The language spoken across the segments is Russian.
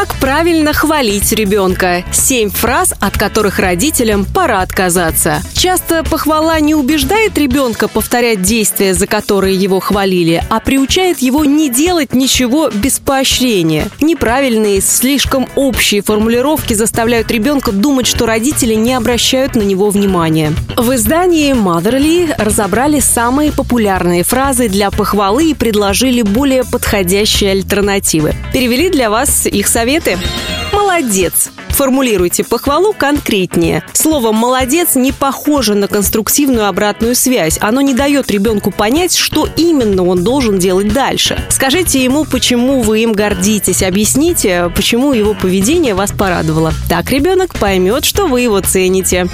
Как правильно хвалить ребенка? Семь фраз, от которых родителям пора отказаться. Часто похвала не убеждает ребенка повторять действия, за которые его хвалили, а приучает его не делать ничего без поощрения. Неправильные, слишком общие формулировки заставляют ребенка думать, что родители не обращают на него внимания. В издании Motherly разобрали самые популярные фразы для похвалы и предложили более подходящие альтернативы. Перевели для вас их советы советы? Молодец! Формулируйте похвалу конкретнее. Слово «молодец» не похоже на конструктивную обратную связь. Оно не дает ребенку понять, что именно он должен делать дальше. Скажите ему, почему вы им гордитесь. Объясните, почему его поведение вас порадовало. Так ребенок поймет, что вы его цените.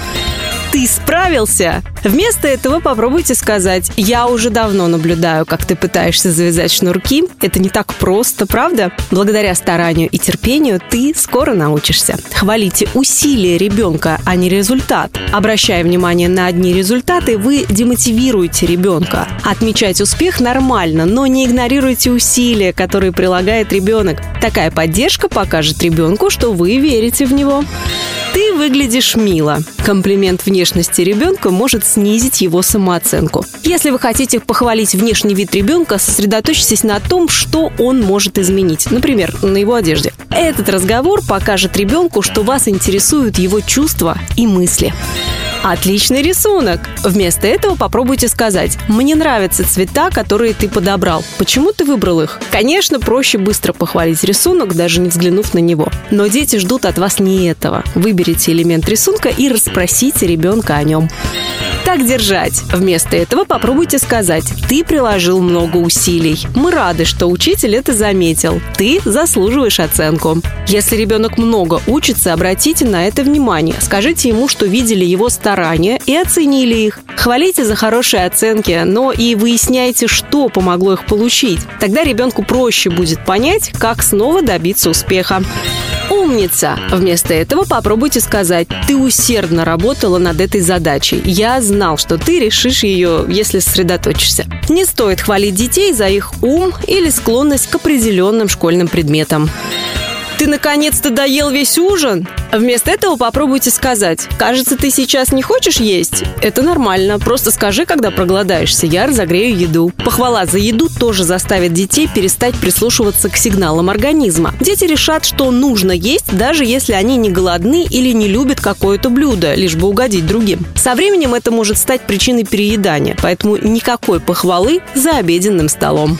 Ты справился! Вместо этого попробуйте сказать «Я уже давно наблюдаю, как ты пытаешься завязать шнурки. Это не так просто, правда? Благодаря старанию и терпению ты скоро научишься». Хвалите усилия ребенка, а не результат. Обращая внимание на одни результаты, вы демотивируете ребенка. Отмечать успех нормально, но не игнорируйте усилия, которые прилагает ребенок. Такая поддержка покажет ребенку, что вы верите в него. Выглядишь мило. Комплимент внешности ребенка может снизить его самооценку. Если вы хотите похвалить внешний вид ребенка, сосредоточьтесь на том, что он может изменить. Например, на его одежде. Этот разговор покажет ребенку, что вас интересуют его чувства и мысли. Отличный рисунок! Вместо этого попробуйте сказать «Мне нравятся цвета, которые ты подобрал. Почему ты выбрал их?» Конечно, проще быстро похвалить рисунок, даже не взглянув на него. Но дети ждут от вас не этого. Выберите элемент рисунка и расспросите ребенка о нем. Так держать. Вместо этого попробуйте сказать «Ты приложил много усилий. Мы рады, что учитель это заметил. Ты заслуживаешь оценку». Если ребенок много учится, обратите на это внимание. Скажите ему, что видели его старания и оценили их. Хвалите за хорошие оценки, но и выясняйте, что помогло их получить. Тогда ребенку проще будет понять, как снова добиться успеха. Умница! Вместо этого попробуйте сказать «Ты усердно работала над этой задачей. Я знал, что ты решишь ее, если сосредоточишься». Не стоит хвалить детей за их ум или склонность к определенным школьным предметам. Ты наконец-то доел весь ужин? Вместо этого попробуйте сказать «Кажется, ты сейчас не хочешь есть?» Это нормально, просто скажи, когда проголодаешься, я разогрею еду. Похвала за еду тоже заставит детей перестать прислушиваться к сигналам организма. Дети решат, что нужно есть, даже если они не голодны или не любят какое-то блюдо, лишь бы угодить другим. Со временем это может стать причиной переедания, поэтому никакой похвалы за обеденным столом.